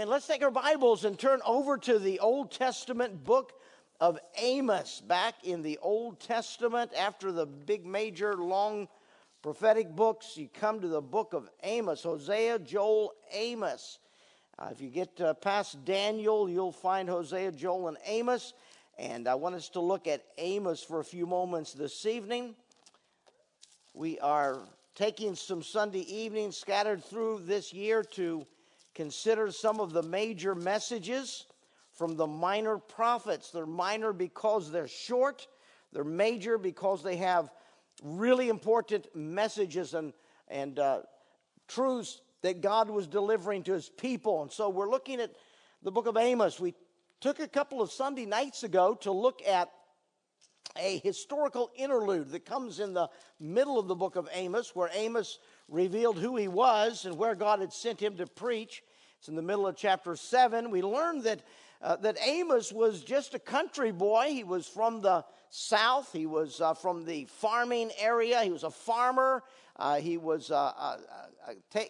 And let's take our Bibles and turn over to the Old Testament book of Amos. Back in the Old Testament, after the big, major, long prophetic books, you come to the book of Amos Hosea, Joel, Amos. Uh, if you get uh, past Daniel, you'll find Hosea, Joel, and Amos. And I want us to look at Amos for a few moments this evening. We are taking some Sunday evenings scattered through this year to consider some of the major messages from the minor prophets. They're minor because they're short, they're major because they have really important messages and, and uh, truths that God was delivering to his people. And so we're looking at the book of Amos. We took a couple of Sunday nights ago to look at a historical interlude that comes in the middle of the book of Amos, where Amos revealed who he was and where God had sent him to preach. It's in the middle of chapter 7. We learned that, uh, that Amos was just a country boy. He was from the south, he was uh, from the farming area, he was a farmer, uh, he was a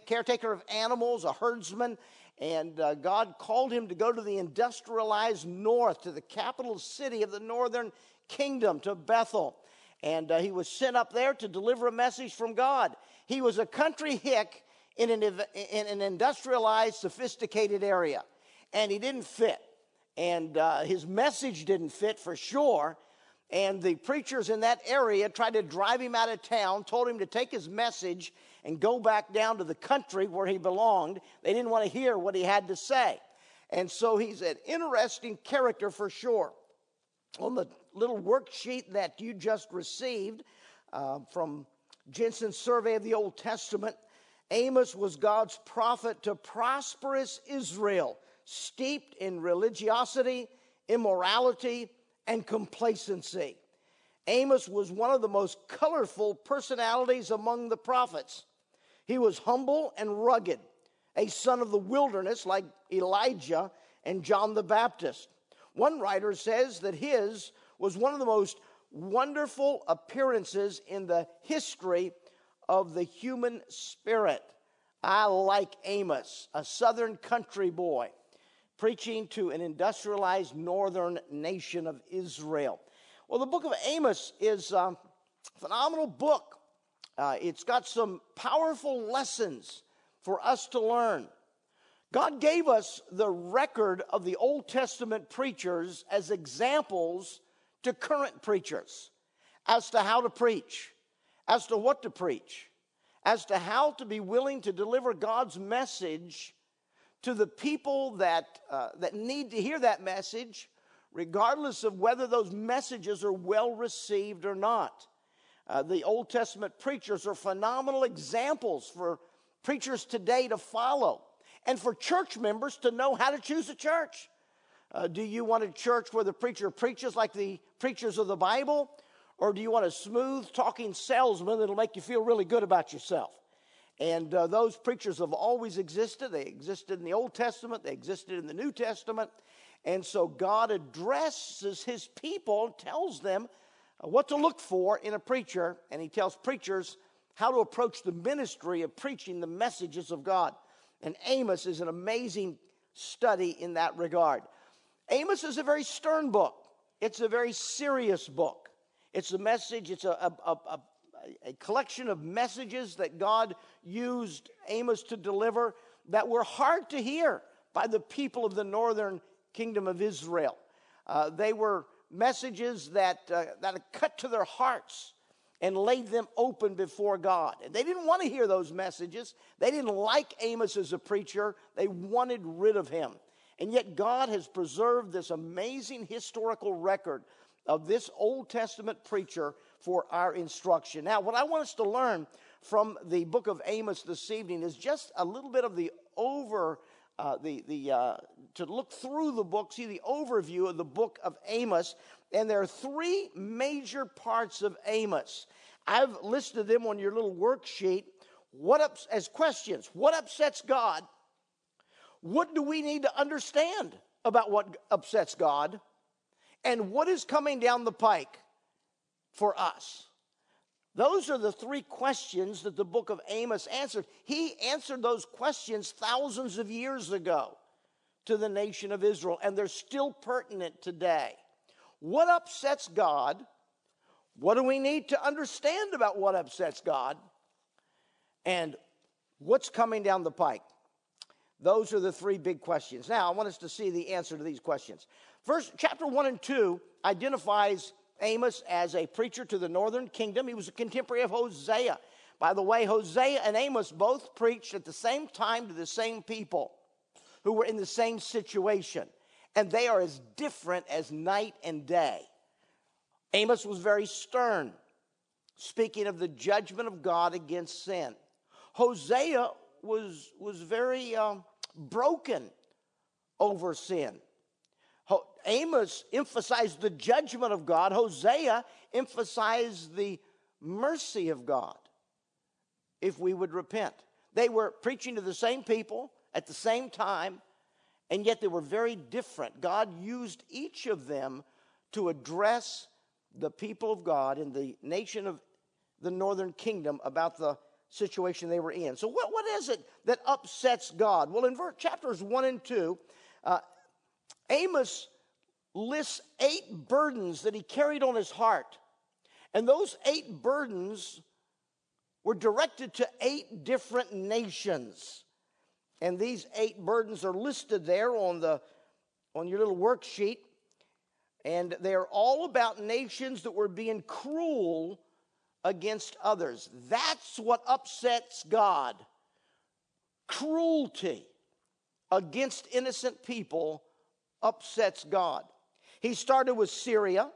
caretaker of animals, a herdsman. And uh, God called him to go to the industrialized north, to the capital city of the northern kingdom, to Bethel. And uh, he was sent up there to deliver a message from God. He was a country hick in an, in an industrialized, sophisticated area, and he didn't fit. And uh, his message didn't fit for sure. And the preachers in that area tried to drive him out of town, told him to take his message and go back down to the country where he belonged. They didn't want to hear what he had to say. And so he's an interesting character for sure. On the little worksheet that you just received uh, from Jensen's survey of the Old Testament, Amos was God's prophet to prosperous Israel, steeped in religiosity, immorality, and complacency. Amos was one of the most colorful personalities among the prophets. He was humble and rugged, a son of the wilderness like Elijah and John the Baptist. One writer says that his was one of the most wonderful appearances in the history of the human spirit. I like Amos, a southern country boy, preaching to an industrialized northern nation of Israel. Well, the book of Amos is a phenomenal book. Uh, it's got some powerful lessons for us to learn. God gave us the record of the Old Testament preachers as examples to current preachers as to how to preach as to what to preach, as to how to be willing to deliver God's message to the people that, uh, that need to hear that message, regardless of whether those messages are well received or not. Uh, the Old Testament preachers are phenomenal examples for preachers today to follow and for church members to know how to choose a church. Uh, do you want a church where the preacher preaches like the preachers of the Bible? Or do you want a smooth talking salesman that'll make you feel really good about yourself? And uh, those preachers have always existed. They existed in the Old Testament, they existed in the New Testament. And so God addresses his people, tells them uh, what to look for in a preacher, and he tells preachers how to approach the ministry of preaching the messages of God. And Amos is an amazing study in that regard. Amos is a very stern book, it's a very serious book. It's a message, it's a, a, a, a collection of messages that God used Amos to deliver that were hard to hear by the people of the northern kingdom of Israel. Uh, they were messages that, uh, that cut to their hearts and laid them open before God. And they didn't want to hear those messages. They didn't like Amos as a preacher. They wanted rid of him. And yet, God has preserved this amazing historical record of this Old Testament preacher for our instruction. Now, what I want us to learn from the book of Amos this evening is just a little bit of the over, uh, the, the, uh, to look through the book, see the overview of the book of Amos. And there are three major parts of Amos. I've listed them on your little worksheet. What ups, as questions? What upsets God? What do we need to understand about what upsets God? And what is coming down the pike for us? Those are the three questions that the book of Amos answered. He answered those questions thousands of years ago. to the nation of Israel, and they're still pertinent today. What upsets God? What do we need to understand about what upsets God? And what's coming down the pike? Those are the three big questions. Now, I want us to see the answer to these questions. First, chapter 1 and 2 identifies Amos as a preacher to the northern kingdom. He was a contemporary of Hosea. By the way, Hosea and Amos both preached at the same time to the same people who were in the same situation. And they are as different as night and day. Amos was very stern, speaking of the judgment of God against sin. Hosea was, was very um, broken over sin. Amos emphasized the judgment of God, Hosea emphasized the mercy of God if we would repent. They were preaching to the same people at the same time, and yet they were very different. God used each of them to address the people of God in the nation of the northern kingdom about the situation they were in. So, what, what is it that upsets God? Well, in chapters 1 and 2, uh, Amos lists eight burdens that he carried on his heart. And those eight burdens were directed to eight different nations. And these eight burdens are listed there on, the, on your little worksheet. And they're all about nations that were being cruel against others. That's what upsets God. Cruelty against innocent people upsets God. He started with Syria,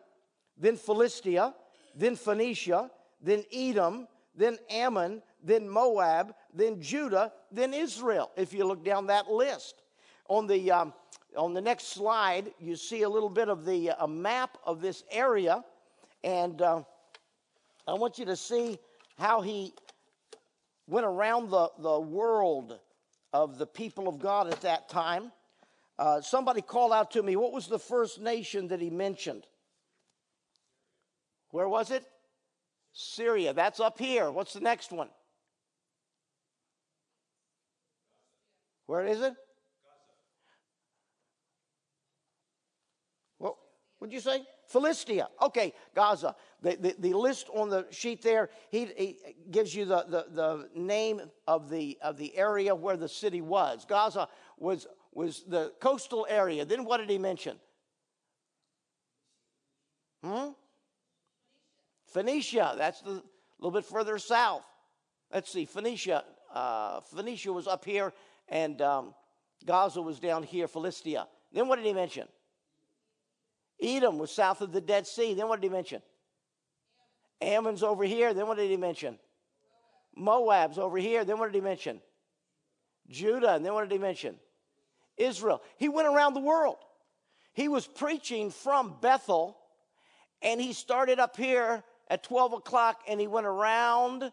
then Philistia, then Phoenicia, then Edom, then Ammon, then Moab, then Judah, then Israel, if you look down that list. On the, um, on the next slide, you see a little bit of the a map of this area, and uh, I want you to see how he went around the, the world of the people of God at that time. Uh, somebody called out to me, what was the first nation that he mentioned? Where was it? Syria. That's up here. What's the next one? Where is it? What would you say? Philistia. Okay, Gaza. The, the, the, list on the sheet there, he, he gives you the, the, the name of the, of the area where the city was. Gaza was, was the coastal area. Then what did he mention? Hmm? Phoenicia. That's a little bit further south. Let's see, Phoenicia. Uh, Phoenicia was up here, and um, Gaza was down here, Philistia. Then what did he mention? Edom was south of the Dead Sea. Then what did he mention? Ammon's over here. Then what did he mention? Moab's over here. Then what did he mention? Judah. And then what did he mention? Israel. He went around the world. He was preaching from Bethel, and he started up here at 12 o'clock and he went around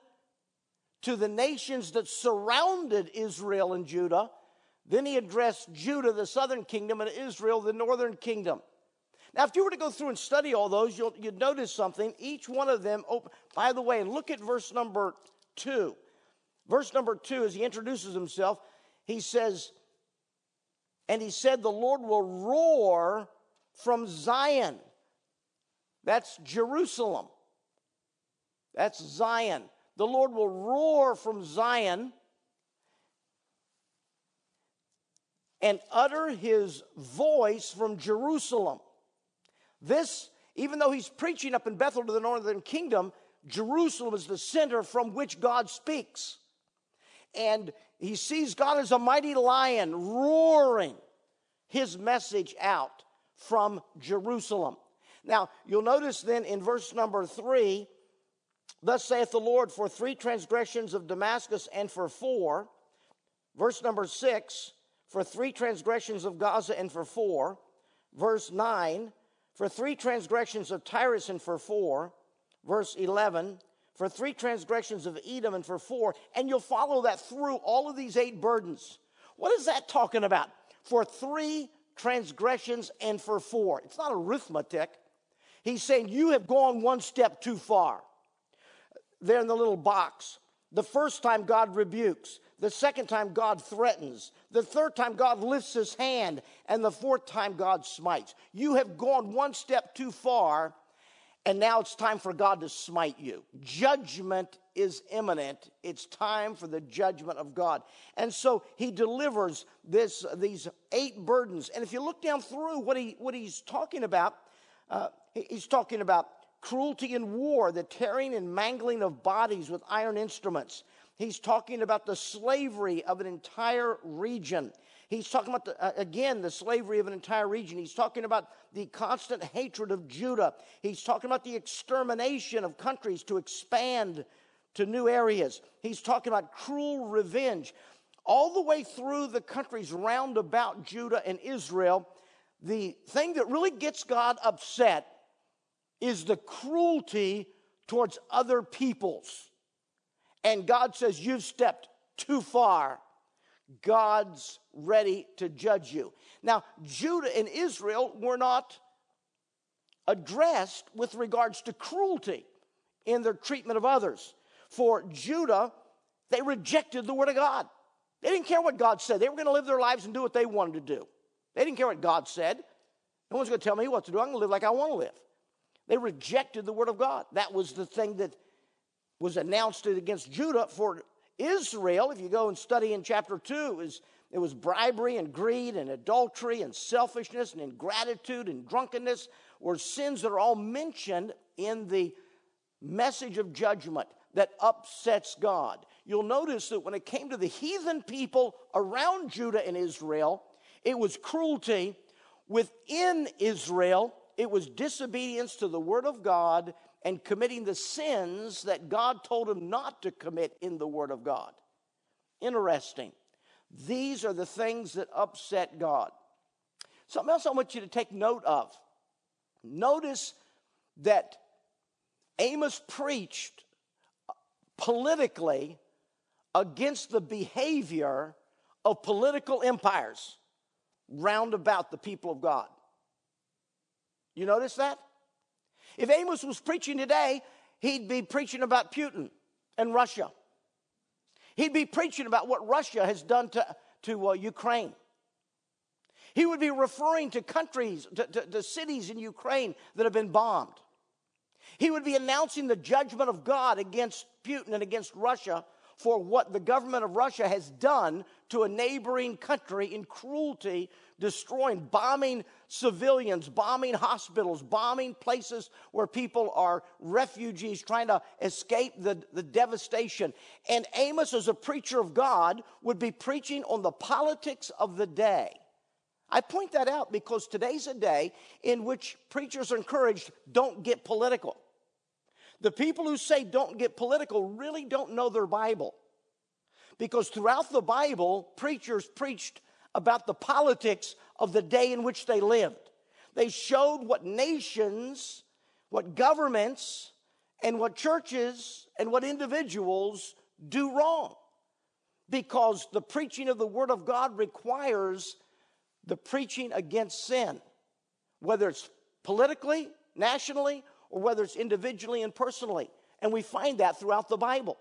to the nations that surrounded Israel and Judah. Then he addressed Judah, the southern kingdom, and Israel, the northern kingdom. Now, if you were to go through and study all those, you'll, you'd notice something. Each one of them, by the way, and look at verse number two. Verse number two, as he introduces himself, he says, And he said, The Lord will roar from Zion. That's Jerusalem. That's Zion. The Lord will roar from Zion and utter his voice from Jerusalem. This, even though he's preaching up in Bethel to the northern kingdom, Jerusalem is the center from which God speaks. And he sees God as a mighty lion roaring his message out from Jerusalem. Now, you'll notice then in verse number three, thus saith the Lord, for three transgressions of Damascus and for four. Verse number six, for three transgressions of Gaza and for four. Verse nine, for three transgressions of Tyrus and for four. Verse 11, for three transgressions of Edom and for four. And you'll follow that through all of these eight burdens. What is that talking about? For three transgressions and for four. It's not arithmetic. He's saying you have gone one step too far. There in the little box. The first time God rebukes, The second time, God threatens. The third time, God lifts his hand. And the fourth time, God smites. You have gone one step too far, and now it's time for God to smite you. Judgment is imminent. It's time for the judgment of God. And so he delivers this, these eight burdens. And if you look down through what, he, what he's talking about, uh, he's talking about cruelty in war, the tearing and mangling of bodies with iron instruments. He's talking about the slavery of an entire region. He's talking about, the, uh, again, the slavery of an entire region. He's talking about the constant hatred of Judah. He's talking about the extermination of countries to expand to new areas. He's talking about cruel revenge. All the way through the countries round about Judah and Israel, the thing that really gets God upset is the cruelty towards other peoples. And God says, You've stepped too far. God's ready to judge you. Now, Judah and Israel were not addressed with regards to cruelty in their treatment of others. For Judah, they rejected the word of God. They didn't care what God said. They were going to live their lives and do what they wanted to do. They didn't care what God said. No one's going to tell me what to do. I'm going to live like I want to live. They rejected the word of God. That was the thing that was announced against Judah for Israel. If you go and study in chapter 2, it was, it was bribery and greed and adultery and selfishness and ingratitude and drunkenness were sins that are all mentioned in the message of judgment that upsets God. You'll notice that when it came to the heathen people around Judah and Israel, it was cruelty. Within Israel, it was disobedience to the word of God and committing the sins that God told him not to commit in the word of God. Interesting. These are the things that upset God. Something else I want you to take note of. Notice that Amos preached politically against the behavior of political empires round about the people of God. You notice that? If Amos was preaching today, he'd be preaching about Putin and Russia. He'd be preaching about what Russia has done to, to uh, Ukraine. He would be referring to countries, to, to, to cities in Ukraine that have been bombed. He would be announcing the judgment of God against Putin and against Russia for what the government of Russia has done to a neighboring country in cruelty, destroying, bombing civilians, bombing hospitals, bombing places where people are refugees trying to escape the, the devastation. And Amos, as a preacher of God, would be preaching on the politics of the day. I point that out because today's a day in which preachers are encouraged don't get political. The people who say don't get political really don't know their Bible. Because throughout the Bible, preachers preached about the politics of the day in which they lived. They showed what nations, what governments, and what churches and what individuals do wrong. Because the preaching of the Word of God requires the preaching against sin, whether it's politically, nationally, or whether it's individually and personally. And we find that throughout the Bible.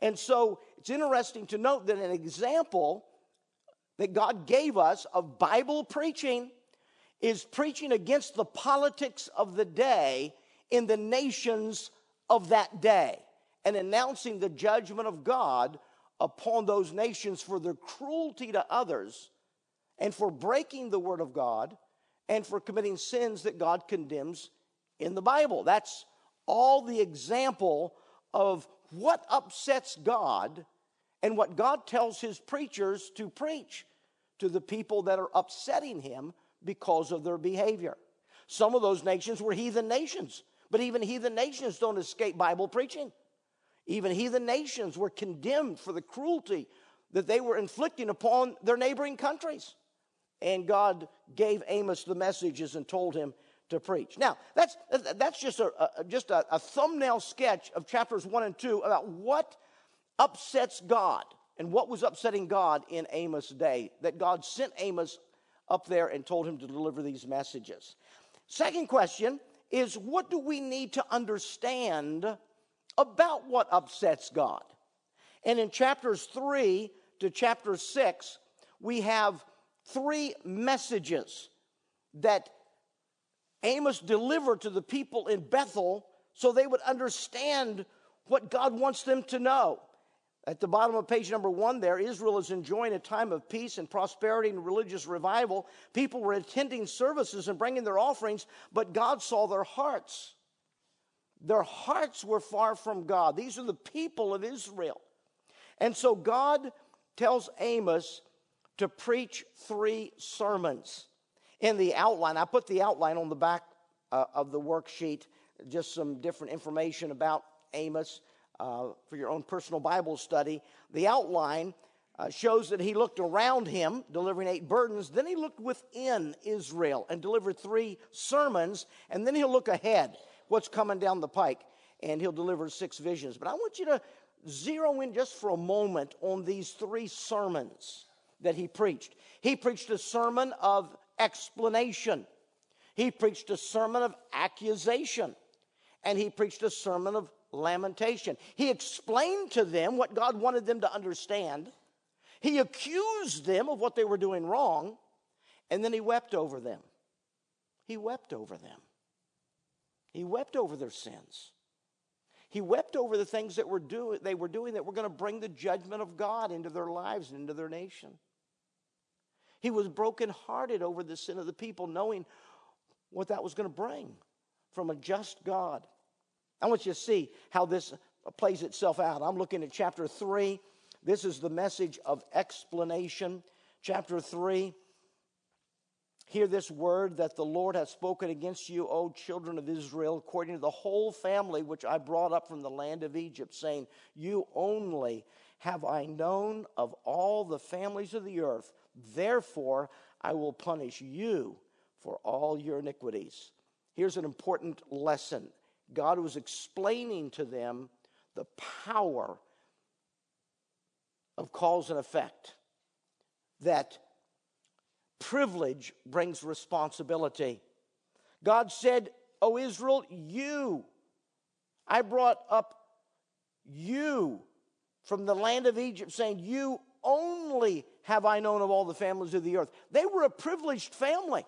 And so it's interesting to note that an example that God gave us of Bible preaching is preaching against the politics of the day in the nations of that day and announcing the judgment of God upon those nations for their cruelty to others and for breaking the word of God and for committing sins that God condemns in the Bible. That's all the example of what upsets God and what God tells his preachers to preach to the people that are upsetting him because of their behavior. Some of those nations were heathen nations, but even heathen nations don't escape Bible preaching. Even heathen nations were condemned for the cruelty that they were inflicting upon their neighboring countries. And God gave Amos the messages and told him to preach. Now, that's, that's just, a, a just a, a thumbnail sketch of chapters 1 and 2 about what upsets God and what was upsetting God in Amos' day, that God sent Amos up there and told him to deliver these messages. Second question is what do we need to understand about what upsets God? And in chapters 3 to chapter 6, we have three messages that Amos delivered to the people in Bethel so they would understand what God wants them to know. At the bottom of page number one, there, Israel is enjoying a time of peace and prosperity and religious revival. People were attending services and bringing their offerings, but God saw their hearts. Their hearts were far from God. These are the people of Israel. And so God tells Amos to preach three sermons. In the outline, I put the outline on the back uh, of the worksheet, just some different information about Amos uh, for your own personal Bible study. The outline uh, shows that he looked around him, delivering eight burdens. Then he looked within Israel and delivered three sermons. And then he'll look ahead, what's coming down the pike, and he'll deliver six visions. But I want you to zero in just for a moment on these three sermons that he preached. He preached a sermon of explanation, he preached a sermon of accusation, and he preached a sermon of lamentation. He explained to them what God wanted them to understand. He accused them of what they were doing wrong, and then he wept over them. He wept over them. He wept over their sins. He wept over the things that were do, they were doing that were going to bring the judgment of God into their lives and into their nation. He was brokenhearted over the sin of the people, knowing what that was going to bring from a just God. I want you to see how this plays itself out. I'm looking at chapter 3. This is the message of explanation. Chapter 3 Hear this word that the Lord has spoken against you, O children of Israel, according to the whole family which I brought up from the land of Egypt, saying, You only have I known of all the families of the earth. Therefore, I will punish you for all your iniquities. Here's an important lesson God was explaining to them the power of cause and effect. That privilege brings responsibility. God said, O Israel, you, I brought up you from the land of Egypt, saying, You only have I known of all the families of the earth. They were a privileged family.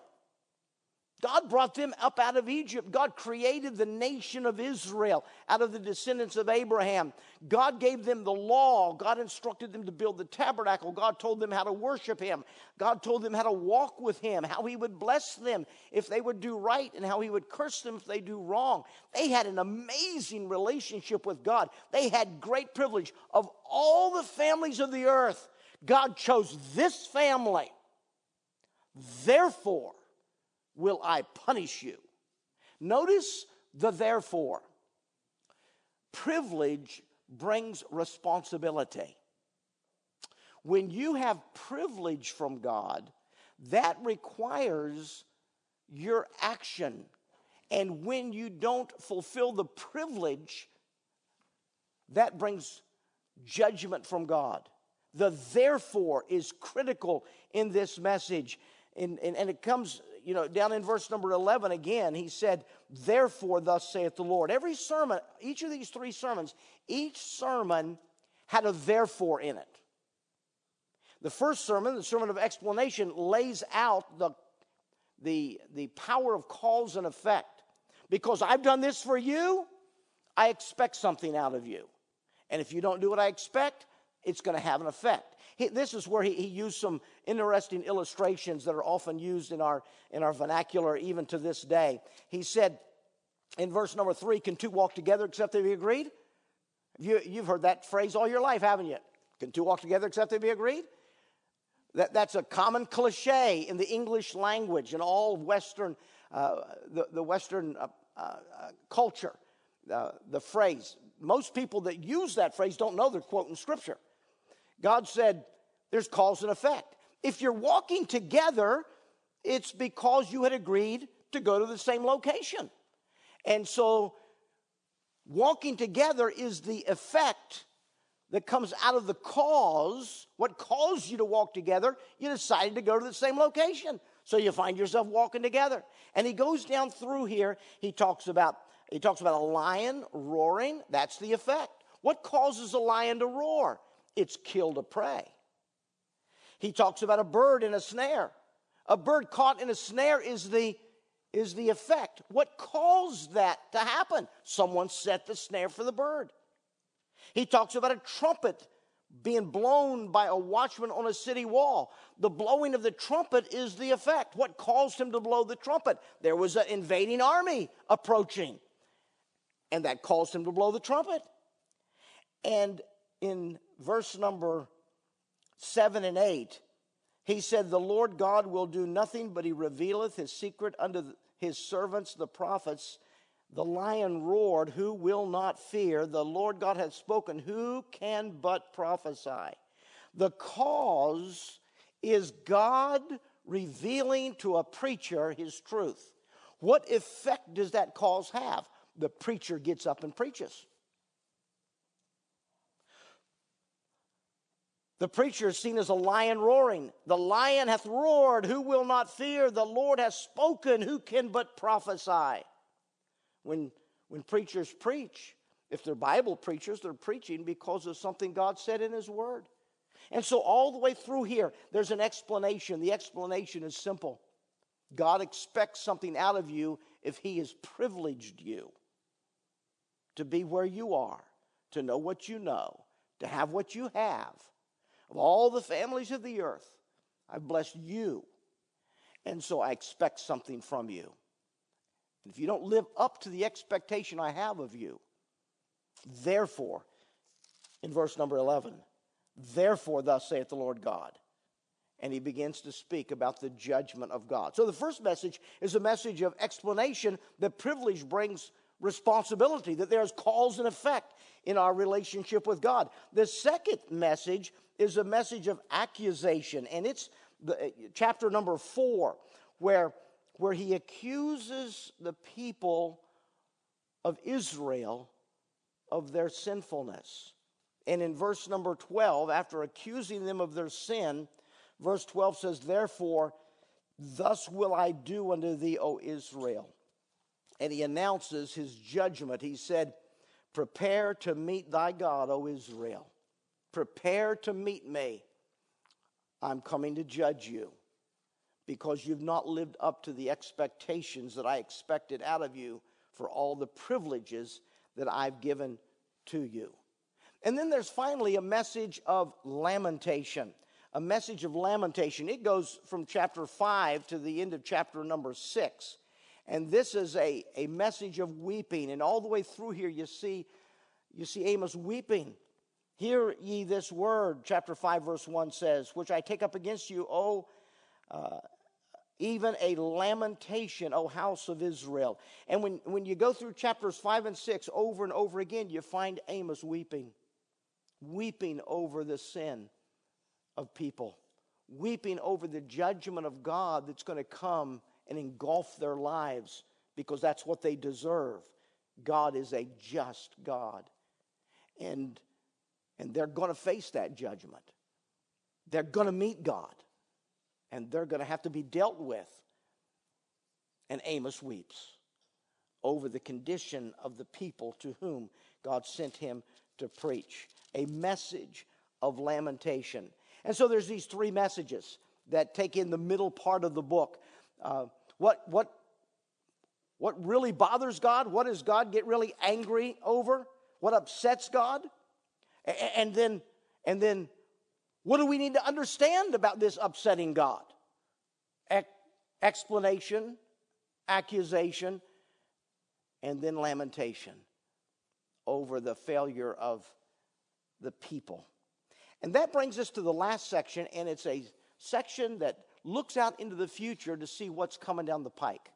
God brought them up out of Egypt. God created the nation of Israel out of the descendants of Abraham. God gave them the law. God instructed them to build the tabernacle. God told them how to worship Him. God told them how to walk with Him, how He would bless them if they would do right, and how He would curse them if they do wrong. They had an amazing relationship with God. They had great privilege. Of all the families of the earth, God chose this family. Therefore, will I punish you. Notice the therefore. Privilege brings responsibility. When you have privilege from God, that requires your action. And when you don't fulfill the privilege, that brings judgment from God. The therefore is critical in this message. And, and, and, it comes you know, down in verse number 11 again, he said, Therefore, thus saith the Lord. Every sermon, each of these three sermons, each sermon had a therefore in it. The first sermon, the sermon of explanation, lays out the, the, the power of cause and effect. Because I've done this for you, I expect something out of you. And if you don't do what I expect, it's going to have an effect. He, this is where he, he, used some interesting illustrations that are often used in our, in our vernacular even to this day. He said in verse number three, Can two walk together except they be agreed? You, you've heard that phrase all your life, haven't you? Can two walk together except they be agreed? That, that's a common cliche in the English language and all Western, uh, the, the Western uh, uh, culture. Uh, the phrase. Most people that use that phrase don't know they're quoting scripture. God said there's cause and effect. If you're walking together, it's because you had agreed to go to the same location. And so walking together is the effect that comes out of the cause. What caused you to walk together? You decided to go to the same location. So you find yourself walking together. And he goes down through here, he talks about he talks about a lion roaring, that's the effect. What causes a lion to roar? It's killed a prey. He talks about a bird in a snare. A bird caught in a snare is the is the effect. What caused that to happen? Someone set the snare for the bird. He talks about a trumpet being blown by a watchman on a city wall. The blowing of the trumpet is the effect. What caused him to blow the trumpet? There was an invading army approaching, and that caused him to blow the trumpet. And in verse number seven and eight, he said, The Lord God will do nothing, but he revealeth his secret unto his servants, the prophets. The lion roared, Who will not fear? The Lord God hath spoken, Who can but prophesy? The cause is God revealing to a preacher his truth. What effect does that cause have? The preacher gets up and preaches. The preacher is seen as a lion roaring. The lion hath roared, who will not fear? The Lord hath spoken, who can but prophesy? When, when preachers preach, if they're Bible preachers, they're preaching because of something God said in His Word. And so, all the way through here, there's an explanation. The explanation is simple God expects something out of you if He has privileged you to be where you are, to know what you know, to have what you have of all the families of the earth, I've blessed you. And so I expect something from you. And if you don't live up to the expectation I have of you, therefore, in verse number 11, therefore, thus saith the Lord God. And he begins to speak about the judgment of God. So the first message is a message of explanation that privilege brings responsibility, that there's cause and effect in our relationship with God. The second message is a message of accusation, and it's the, uh, chapter number four, where, where he accuses the people of Israel of their sinfulness. And in verse number 12, after accusing them of their sin, verse 12 says, Therefore, thus will I do unto thee, O Israel. And he announces his judgment. He said, Prepare to meet thy God, O Israel. Prepare to meet me. I'm coming to judge you because you've not lived up to the expectations that I expected out of you for all the privileges that I've given to you. And then there's finally a message of lamentation. A message of lamentation. It goes from chapter 5 to the end of chapter number 6. And this is a, a message of weeping. And all the way through here, you see, you see Amos weeping Hear ye this word, chapter 5, verse 1 says, which I take up against you, O uh, even a lamentation, O house of Israel. And when, when you go through chapters 5 and 6 over and over again, you find Amos weeping, weeping over the sin of people, weeping over the judgment of God that's going to come and engulf their lives because that's what they deserve. God is a just God. And and they're going to face that judgment. They're going to meet God. And they're going to have to be dealt with. And Amos weeps over the condition of the people to whom God sent him to preach a message of lamentation. And so there's these three messages that take in the middle part of the book. Uh, what, what, what really bothers God? What does God get really angry over? What upsets God? And then, and then, what do we need to understand about this upsetting God? explanation, accusation, and then lamentation over the failure of the people. And that brings us to the last section, and it's a section that looks out into the future to see what's coming down the pike.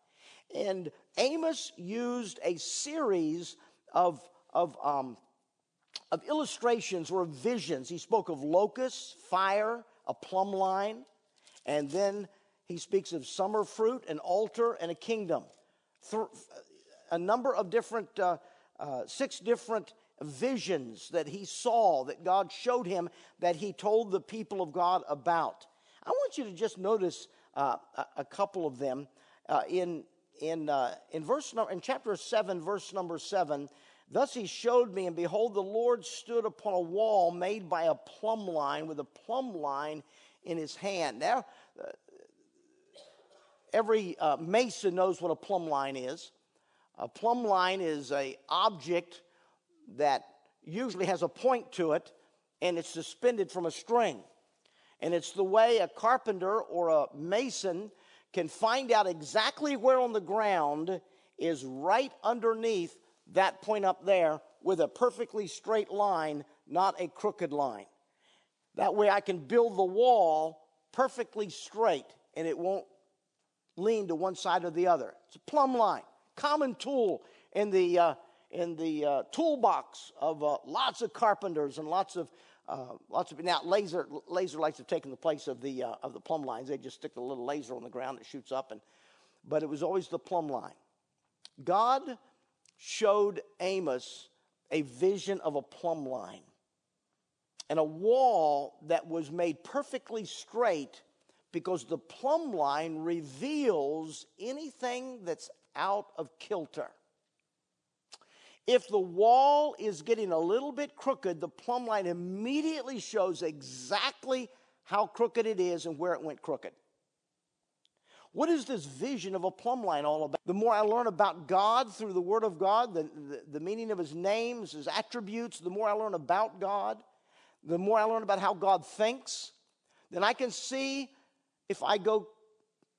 And Amos used a series of, of um, of illustrations or of visions. He spoke of locusts, fire, a plumb line, and then he speaks of summer fruit, an altar, and a kingdom. A number of different, uh, uh, six different visions that he saw that God showed him that he told the people of God about. I want you to just notice uh, a, couple of them. Uh, in in uh, in verse number in chapter seven, verse number seven, Thus he showed me, and behold, the Lord stood upon a wall made by a plumb line, with a plumb line in his hand. Now, uh, every uh, mason knows what a plumb line is. A plumb line is a object that usually has a point to it and it's suspended from a string. And it's the way a carpenter or a mason can find out exactly where on the ground is right underneath that point up there with a perfectly straight line, not a crooked line. That way I can build the wall perfectly straight and it won't lean to one side or the other. It's a plumb line, common tool in the, uh, in the uh, toolbox of uh, lots of carpenters and lots of uh, lots of now laser laser lights have taken the place of the uh, of the plumb lines. They just stick a little laser on the ground that shoots up, and but it was always the plumb line. God showed Amos a vision of a plumb line and a wall that was made perfectly straight because the plumb line reveals anything that's out of kilter. If the wall is getting a little bit crooked, the plumb line immediately shows exactly how crooked it is and where it went crooked. What is this vision of a plumb line all about? The more I learn about God through the Word of God, the, the, the, meaning of His names, His attributes, the more I learn about God, the more I learn about how God thinks, then I can see if I go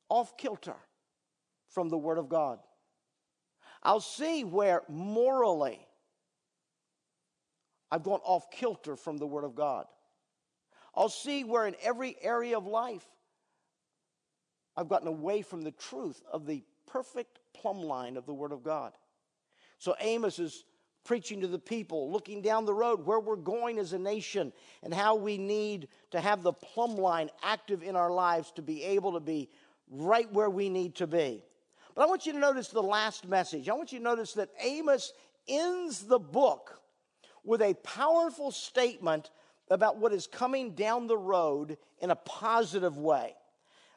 off kilter from the Word of God. I'll see where morally I've gone off kilter from the Word of God. I'll see where in every area of life I've gotten away from the truth of the perfect plumb line of the Word of God. So Amos is preaching to the people, looking down the road where we're going as a nation and how we need to have the plumb line active in our lives to be able to be right where we need to be. But I want you to notice the last message. I want you to notice that Amos ends the book with a powerful statement about what is coming down the road in a positive way.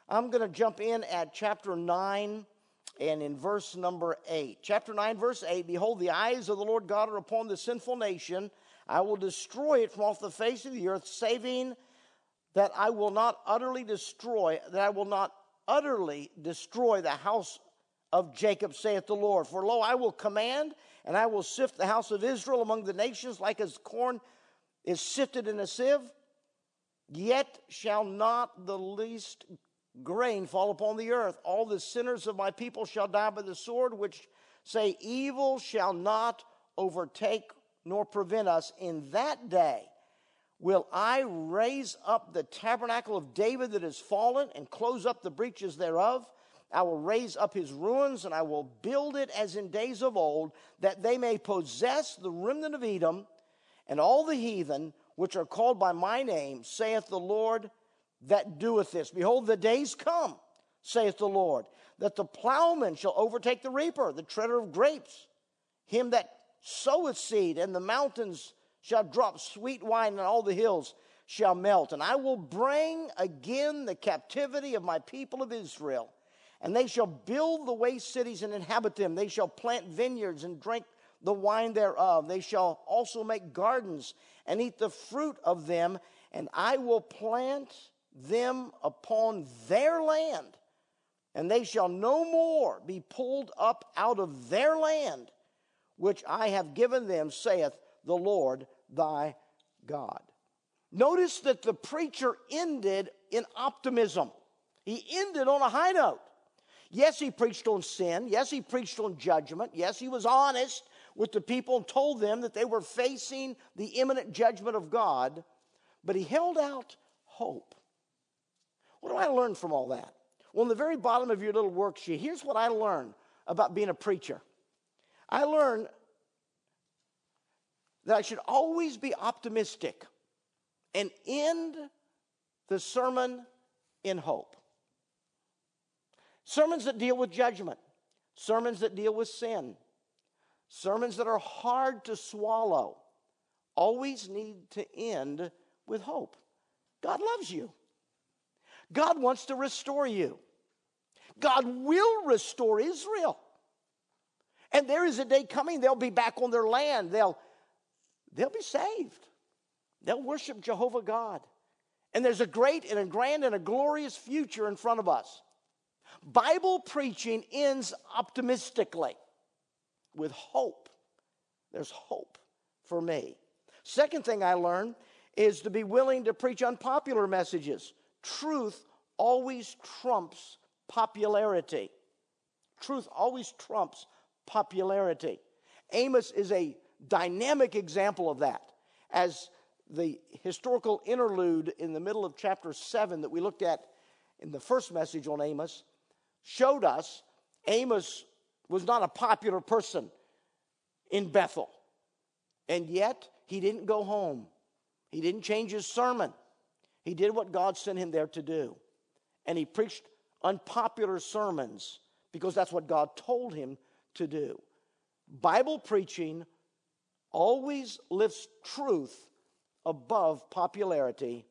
I'm going to jump in at chapter 9 and in verse number 8. Chapter 9, verse 8 Behold, the eyes of the Lord God are upon the sinful nation. I will destroy it from off the face of the earth, saving that I will not utterly destroy, that I will not utterly destroy the house of Jacob, saith the Lord. For lo, I will command, and I will sift the house of Israel among the nations like as corn is sifted in a sieve. Yet shall not the least grain fall upon the earth. All the sinners of my people shall die by the sword, which say, Evil shall not overtake nor prevent us. In that day will I raise up the tabernacle of David that is fallen and close up the breaches thereof. I will raise up his ruins and I will build it as in days of old, that they may possess the remnant of Edom and all the heathen which are called by my name, saith the Lord that doeth this. Behold, the days come, saith the Lord, that the plowman shall overtake the reaper, the treader of grapes, him that soweth seed, and the mountains shall drop sweet wine, and all the hills shall melt. And I will bring again the captivity of my people of Israel, and they shall build the waste cities and inhabit them. They shall plant vineyards and drink the wine thereof. They shall also make gardens and eat the fruit of them, and I will plant them upon their land, and they shall no more be pulled up out of their land, which I have given them, saith the Lord thy God. Notice that the preacher ended in optimism. He ended on a high note. Yes, he preached on sin. Yes, he preached on judgment. Yes, he was honest with the people and told them that they were facing the imminent judgment of God. But he held out hope. What do I learn from all that? Well, in the very bottom of your little worksheet, here's what I learned about being a preacher. I learned that I should always be optimistic and end the sermon in hope. Sermons that deal with judgment, sermons that deal with sin, sermons that are hard to swallow always need to end with hope. God loves you. God wants to restore you. God will restore Israel. And there is a day coming, they'll be back on their land. They'll, they'll be saved. They'll worship Jehovah God. And there's a great and a grand and a glorious future in front of us. Bible preaching ends optimistically with hope. There's hope for me. Second thing I learned is to be willing to preach unpopular messages. Truth always trumps popularity. Truth always trumps popularity. Amos is a dynamic example of that. As the historical interlude in the middle of chapter 7 that we looked at in the first message on Amos showed us, Amos was not a popular person in Bethel. And yet, he didn't go home. He didn't change his sermon. He did what God sent him there to do. And he preached unpopular sermons because that's what God told him to do. Bible preaching always lifts truth above popularity.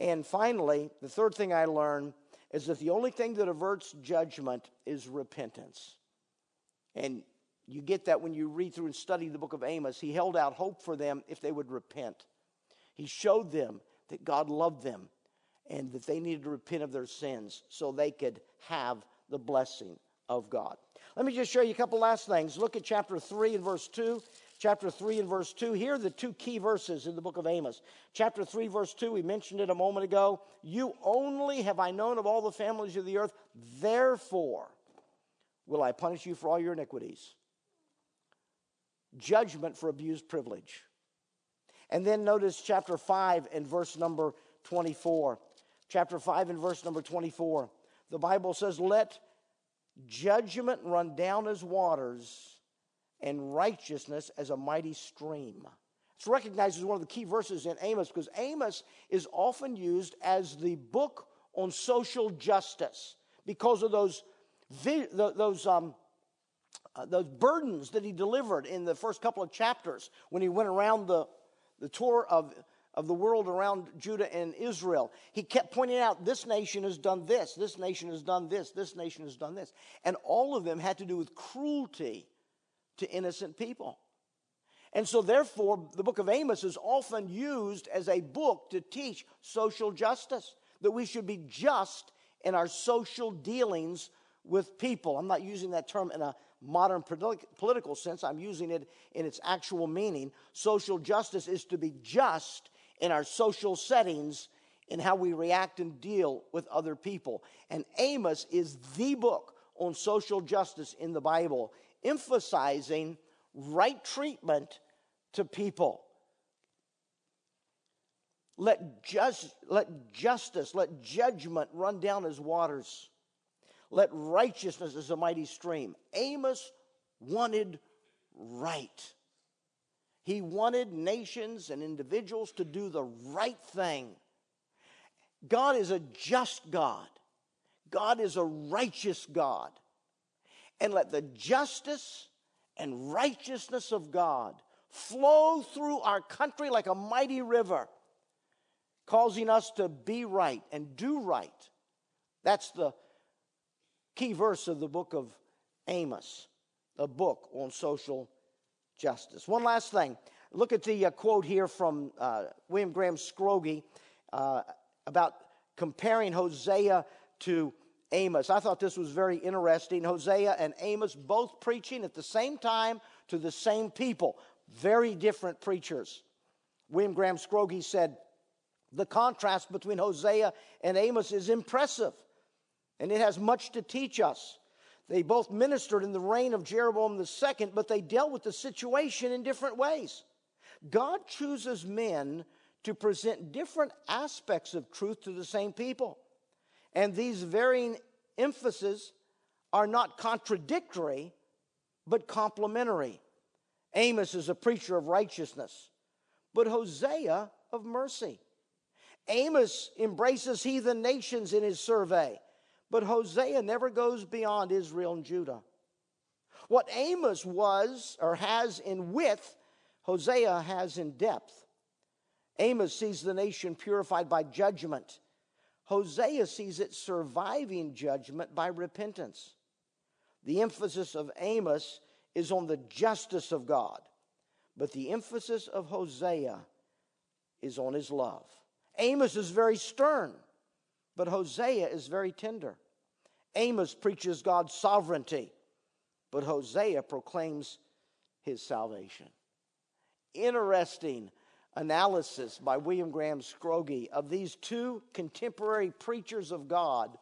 And finally, the third thing I learned is that the only thing that averts judgment is repentance. And you get that when you read through and study the book of Amos. He held out hope for them if they would repent. He showed them that God loved them and that they needed to repent of their sins so they could have the blessing of God. Let me just show you a couple last things. Look at chapter 3 and verse 2. Chapter 3 and verse 2. Here are the two key verses in the book of Amos. Chapter 3, verse 2, we mentioned it a moment ago. You only have I known of all the families of the earth, therefore will I punish you for all your iniquities. Judgment for abused privilege. And then notice chapter 5 and verse number 24. Chapter 5 and verse number 24. The Bible says, Let judgment run down as waters and righteousness as a mighty stream. It's recognized as one of the key verses in Amos because Amos is often used as the book on social justice because of those, those, um, uh, those burdens that he delivered in the first couple of chapters when he went around the, the tour of, of the world around Judah and Israel. He kept pointing out this nation has done this, this nation has done this, this nation has done this. And all of them had to do with cruelty to innocent people. And so, therefore, the book of Amos is often used as a book to teach social justice, that we should be just in our social dealings with people. I'm not using that term in a modern political sense, I'm using it in its actual meaning. Social justice is to be just in our social settings in how we react and deal with other people. And Amos is the book on social justice in the Bible emphasizing right treatment to people. Let, just, let justice, let judgment run down as waters. Let righteousness as a mighty stream. Amos wanted right. He wanted nations and individuals to do the right thing. God is a just God. God is a righteous God and let the justice and righteousness of God flow through our country like a mighty river, causing us to be right and do right. That's the key verse of the book of Amos, a book on social justice. One last thing. Look at the uh, quote here from uh, William Graham Scroggie uh, about comparing Hosea to Amos. I thought this was very interesting. Hosea and Amos both preaching at the same time to the same people, very different preachers. William Graham Scroggie said, The contrast between Hosea and Amos is impressive, and it has much to teach us. They both ministered in the reign of Jeroboam II, but they dealt with the situation in different ways. God chooses men to present different aspects of truth to the same people. And these varying emphases are not contradictory, but complementary. Amos is a preacher of righteousness, but Hosea of mercy. Amos embraces heathen nations in his survey, but Hosea never goes beyond Israel and Judah. What Amos was or has in width, Hosea has in depth. Amos sees the nation purified by judgment Hosea sees it surviving judgment by repentance. The emphasis of Amos is on the justice of God, but the emphasis of Hosea is on his love. Amos is very stern, but Hosea is very tender. Amos preaches God's sovereignty, but Hosea proclaims his salvation. Interesting analysis by William Graham Scroggie of these two contemporary preachers of God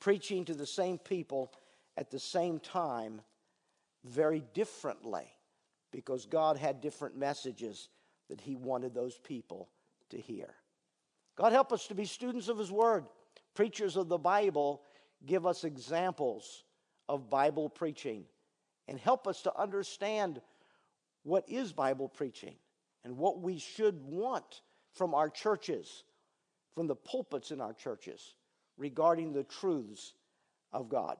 preaching to the same people at the same time very differently because God had different messages that He wanted those people to hear. God help us to be students of His Word. Preachers of the Bible give us examples of Bible preaching and help us to understand what is Bible preaching and what we should want from our churches, from the pulpits in our churches regarding the truths of God.